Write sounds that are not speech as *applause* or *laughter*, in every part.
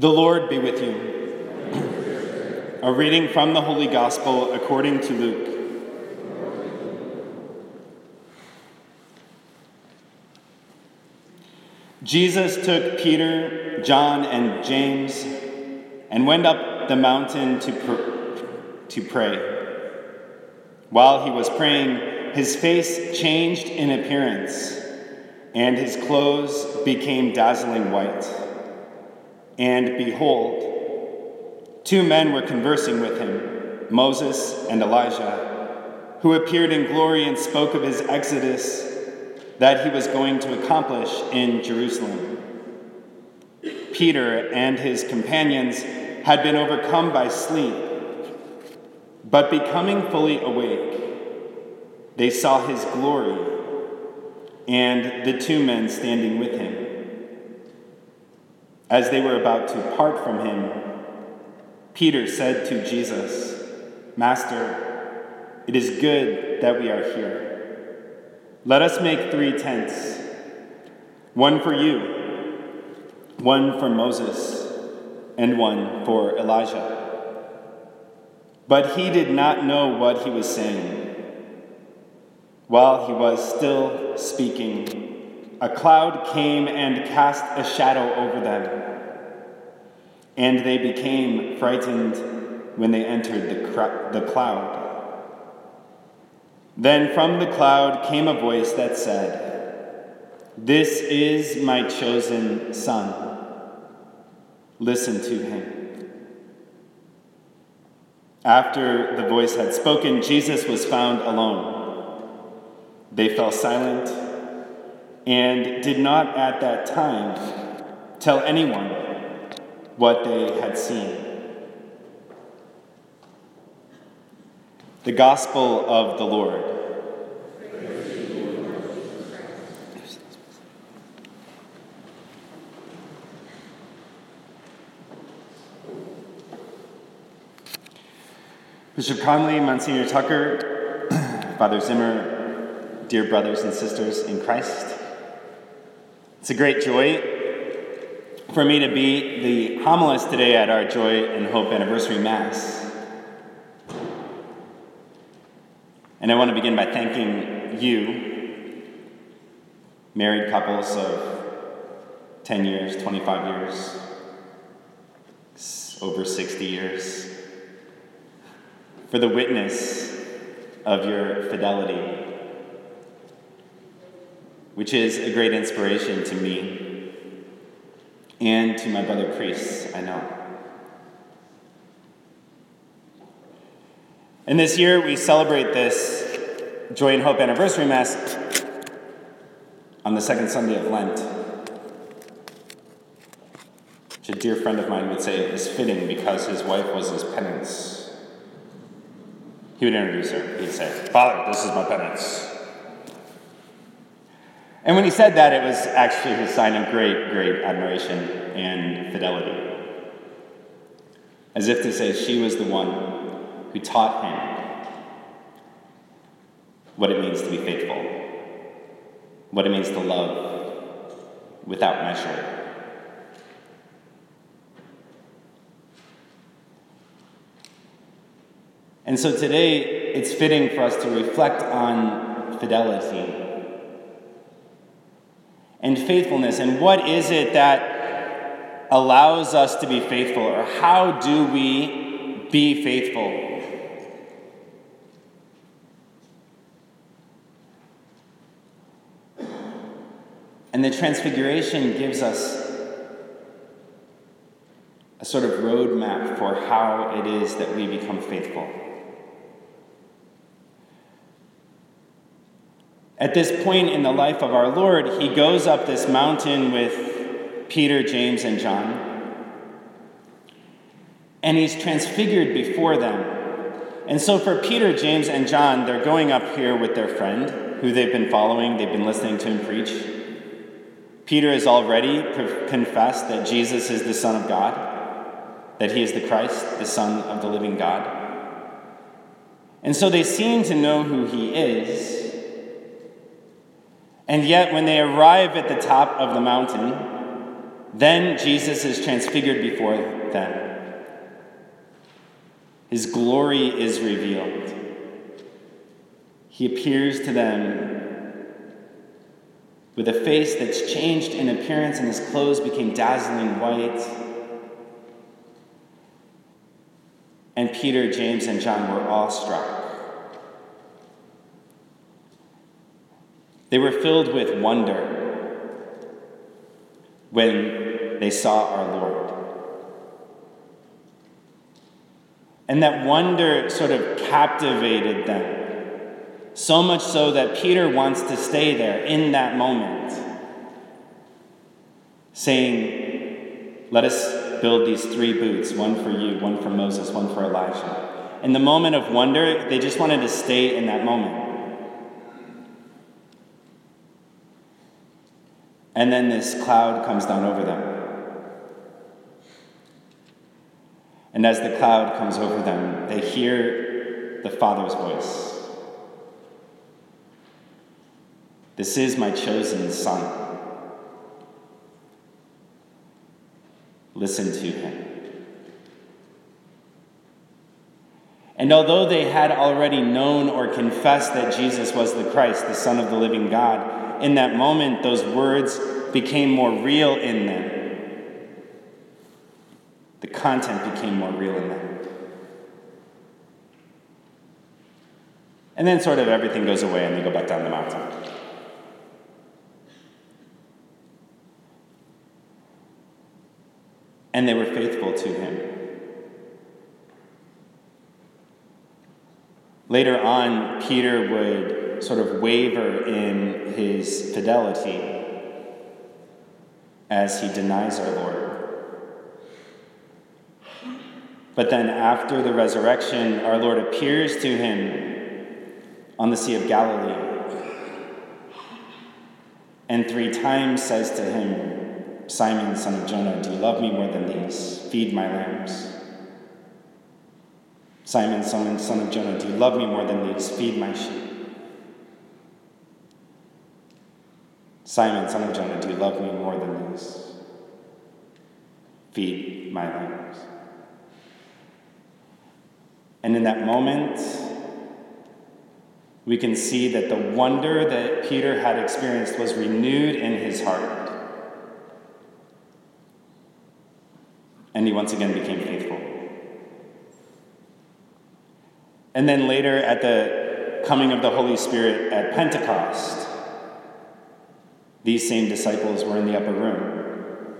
The Lord be with you. A reading from the Holy Gospel according to Luke. Jesus took Peter, John, and James and went up the mountain to, pr- to pray. While he was praying, his face changed in appearance, and his clothes became dazzling white. And behold, two men were conversing with him, Moses and Elijah, who appeared in glory and spoke of his exodus that he was going to accomplish in Jerusalem. Peter and his companions had been overcome by sleep, but becoming fully awake, they saw his glory and the two men standing with him. As they were about to part from him, Peter said to Jesus, Master, it is good that we are here. Let us make three tents one for you, one for Moses, and one for Elijah. But he did not know what he was saying. While he was still speaking, a cloud came and cast a shadow over them, and they became frightened when they entered the, cr- the cloud. Then from the cloud came a voice that said, This is my chosen Son. Listen to him. After the voice had spoken, Jesus was found alone. They fell silent and did not at that time tell anyone what they had seen. The Gospel of the Lord. Bishop Conley, Monsignor Tucker, *clears throat* Father Zimmer, dear brothers and sisters in Christ, it's a great joy for me to be the homilist today at our Joy and Hope Anniversary Mass. And I want to begin by thanking you, married couples of 10 years, 25 years, over 60 years, for the witness of your fidelity, which is a great inspiration to me and to my brother priests, I know. And this year we celebrate this Joy and Hope Anniversary Mass on the second Sunday of Lent. Which a dear friend of mine would say is fitting because his wife was his penance. He would introduce her. He'd say, Father, this is my penance. And when he said that, it was actually his sign of great, great admiration and fidelity. As if to say, she was the one who taught him what it means to be faithful, what it means to love without measure. And so today, it's fitting for us to reflect on fidelity and faithfulness and what is it that allows us to be faithful, or how do we be faithful? And the Transfiguration gives us a sort of roadmap for how it is that we become faithful. At this point in the life of our Lord, he goes up this mountain with Peter, James, and John. And he's transfigured before them. And so for Peter, James, and John, they're going up here with their friend, who they've been following, they've been listening to him preach. Peter has already confessed that Jesus is the Son of God, that he is the Christ, the Son of the living God. And so they seem to know who he is. And yet, when they arrive at the top of the mountain, Then Jesus is transfigured before them. His glory is revealed. He appears to them with a face that's changed in appearance, and his clothes became dazzling white. And Peter, James, and John were awestruck. They were filled with wonder when they saw our Lord. And that wonder sort of captivated them. So much so that Peter wants to stay there in that moment, saying, Let us build these three booths one for you, one for Moses, one for Elijah. In the moment of wonder, they just wanted to stay in that moment. And then this cloud comes down over them. And as the cloud comes over them, they hear the Father's voice This is my chosen Son. Listen to him. And although they had already known or confessed that Jesus was the Christ, the Son of the living God, in that moment those words became more real in them the content became more real in them. And then, sort of, everything goes away and they go back down the mountain. And they were faithful to him. Later on, Peter would sort of waver in his fidelity as he denies our Lord. But then, after the resurrection, our Lord appears to him on the Sea of Galilee and three times says to him, Simon, son of Jonah, do you love me more than these? Feed my lambs. Simon, son, of Jonah, do you love me more than these? Feed my sheep. Simon, son of Jonah, do you love me more than these? Feed my lambs. And in that moment, we can see that the wonder that Peter had experienced was renewed in his heart. And he once again became faithful. And then later, at the coming of the Holy Spirit at Pentecost, these same disciples were in the upper room,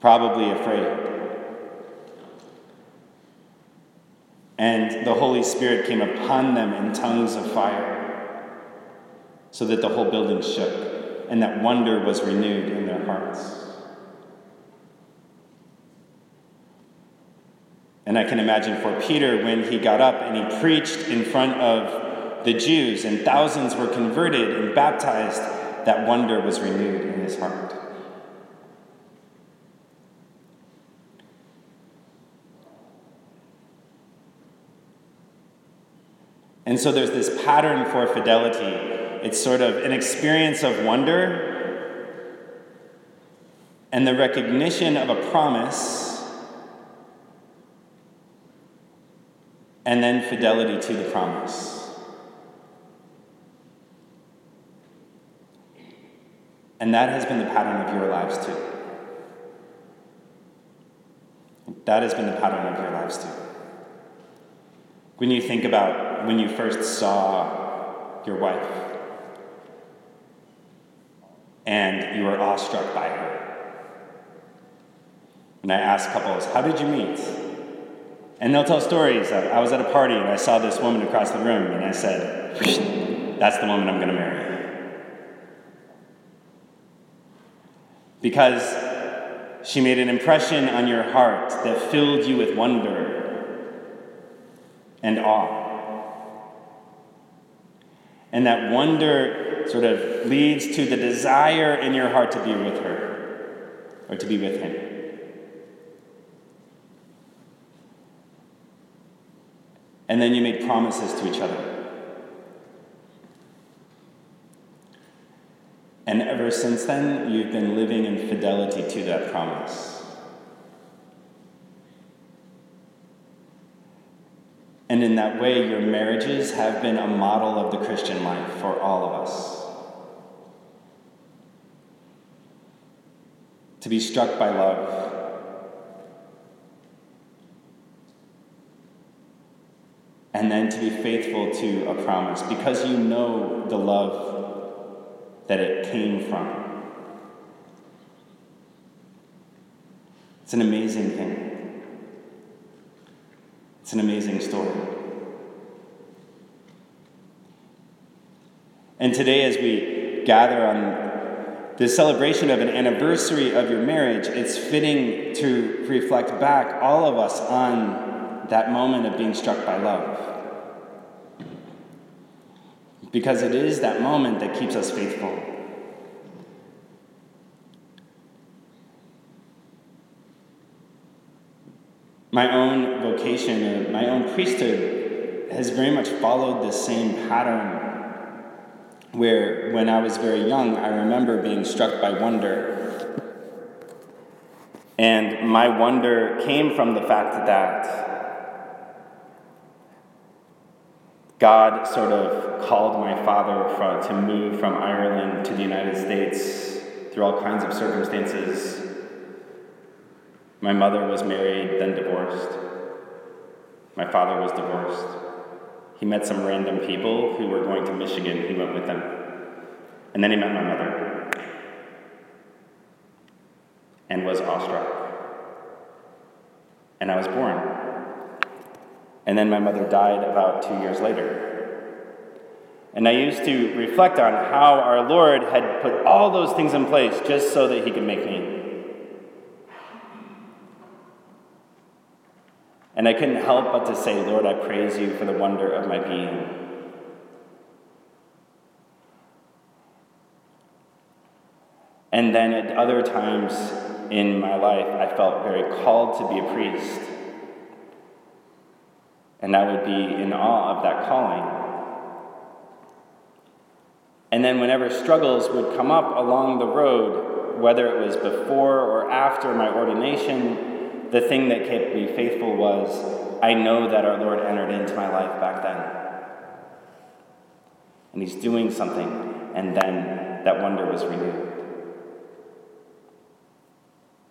probably afraid. And the Holy Spirit came upon them in tongues of fire, so that the whole building shook, and that wonder was renewed in their hearts. And I can imagine for Peter when he got up and he preached in front of the Jews, and thousands were converted and baptized, that wonder was renewed in his heart. And so there's this pattern for fidelity. It's sort of an experience of wonder and the recognition of a promise, and then fidelity to the promise. And that has been the pattern of your lives too. That has been the pattern of your lives too. When you think about when you first saw your wife and you were awestruck by her. And I ask couples, how did you meet? And they'll tell stories I was at a party and I saw this woman across the room and I said, that's the woman I'm going to marry. Because she made an impression on your heart that filled you with wonder and awe. And that wonder sort of leads to the desire in your heart to be with her or to be with him. And then you made promises to each other. And ever since then, you've been living in fidelity to that promise. And in that way, your marriages have been a model of the Christian life for all of us. To be struck by love. And then to be faithful to a promise because you know the love that it came from. It's an amazing thing. It's an amazing story. And today, as we gather on the celebration of an anniversary of your marriage, it's fitting to reflect back, all of us, on that moment of being struck by love. Because it is that moment that keeps us faithful. My own vocation, and my own priesthood, has very much followed the same pattern. Where, when I was very young, I remember being struck by wonder. And my wonder came from the fact that God sort of called my father to move from Ireland to the United States through all kinds of circumstances my mother was married, then divorced. My father was divorced. He met some random people who were going to Michigan. He went with them. And then he met my mother and was awestruck. And I was born. And then my mother died about two years later. And I used to reflect on how our Lord had put all those things in place just so that He could make me. And I couldn't help but to say, Lord, I praise you for the wonder of my being. And then at other times in my life, I felt very called to be a priest. And I would be in awe of that calling. And then, whenever struggles would come up along the road, whether it was before or after my ordination, the thing that kept me faithful was I know that our Lord entered into my life back then. And He's doing something, and then that wonder was renewed.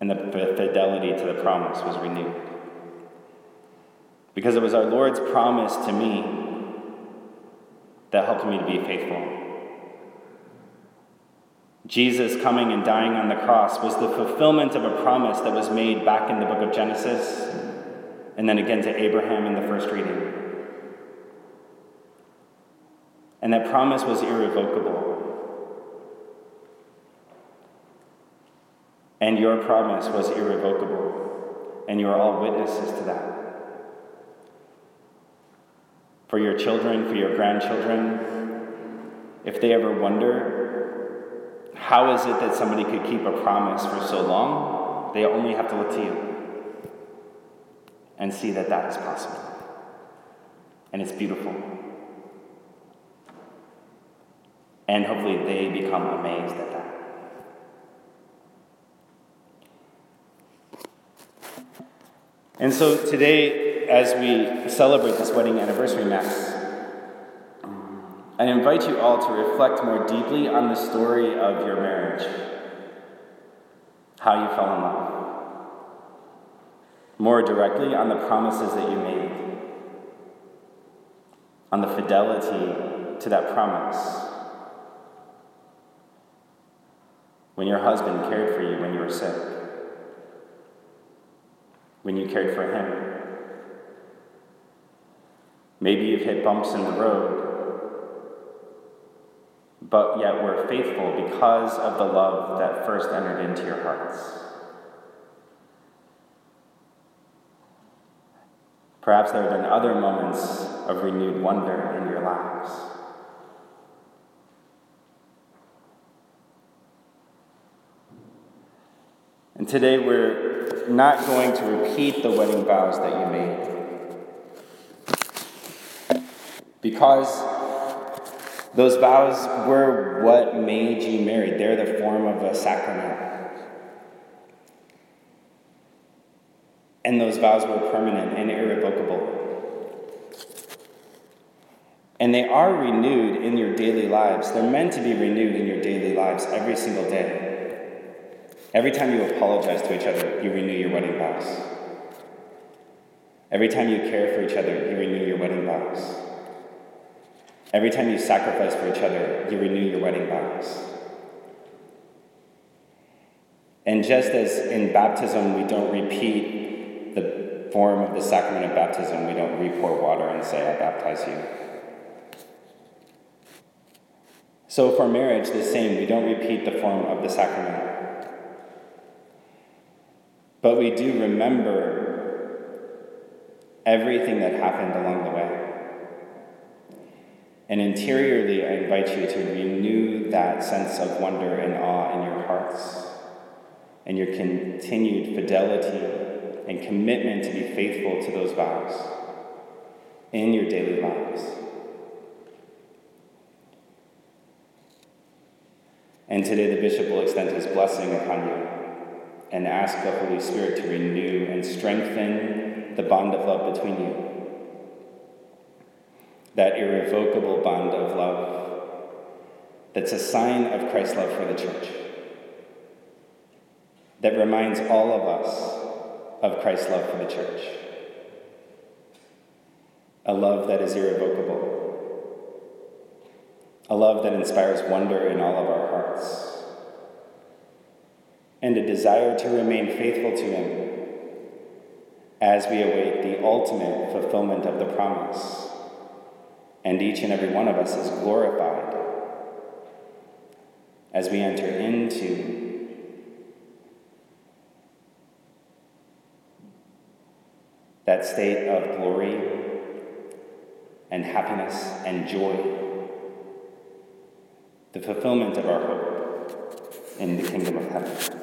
And the fidelity to the promise was renewed. Because it was our Lord's promise to me that helped me to be faithful. Jesus coming and dying on the cross was the fulfillment of a promise that was made back in the book of Genesis and then again to Abraham in the first reading. And that promise was irrevocable. And your promise was irrevocable. And you are all witnesses to that. For your children, for your grandchildren, if they ever wonder how is it that somebody could keep a promise for so long? They only have to look to you and see that that is possible. And it's beautiful. And hopefully they become amazed at that. And so today, as we celebrate this wedding anniversary Mass, I invite you all to reflect more deeply on the story of your marriage, how you fell in love, more directly on the promises that you made, on the fidelity to that promise. When your husband cared for you when you were sick, when you cared for him. Maybe you've hit bumps in the road but yet we're faithful because of the love that first entered into your hearts. Perhaps there have been other moments of renewed wonder in your lives. And today we're not going to repeat the wedding vows that you made. Because Those vows were what made you married, they're the form of a sacrament. And those vows were permanent and irrevocable. And they are renewed in your daily lives. They're meant to be renewed in your daily lives every single day. Every time you apologize to each other, you renew your wedding vows. Every time you care for each other, you renew your wedding vows. Every time you sacrifice for each other, you renew your wedding vows. And just as in baptism, we don't repeat the form of the sacrament of baptism, we don't repour water and say, I baptize you. So for marriage, the same. We don't repeat the form of the sacrament. But we do remember everything that happened along the way. And interiorly, I invite you to renew that sense of wonder and awe in your hearts and your continued fidelity and commitment to be faithful to those vows in your daily lives. And today the bishop will extend his blessing upon you and ask the Holy Spirit to renew and strengthen the bond of love between you. That irrevocable bond of love that's a sign of Christ's love for the church. That reminds all of us of Christ's love for the church. A love that is irrevocable a love that inspires wonder in all of our hearts, and a desire to remain faithful to Him as we await the ultimate fulfillment of the promise. And each and every one of us is glorified as we enter into that state of glory and happiness and joy the fulfillment of our hope in the kingdom of heaven.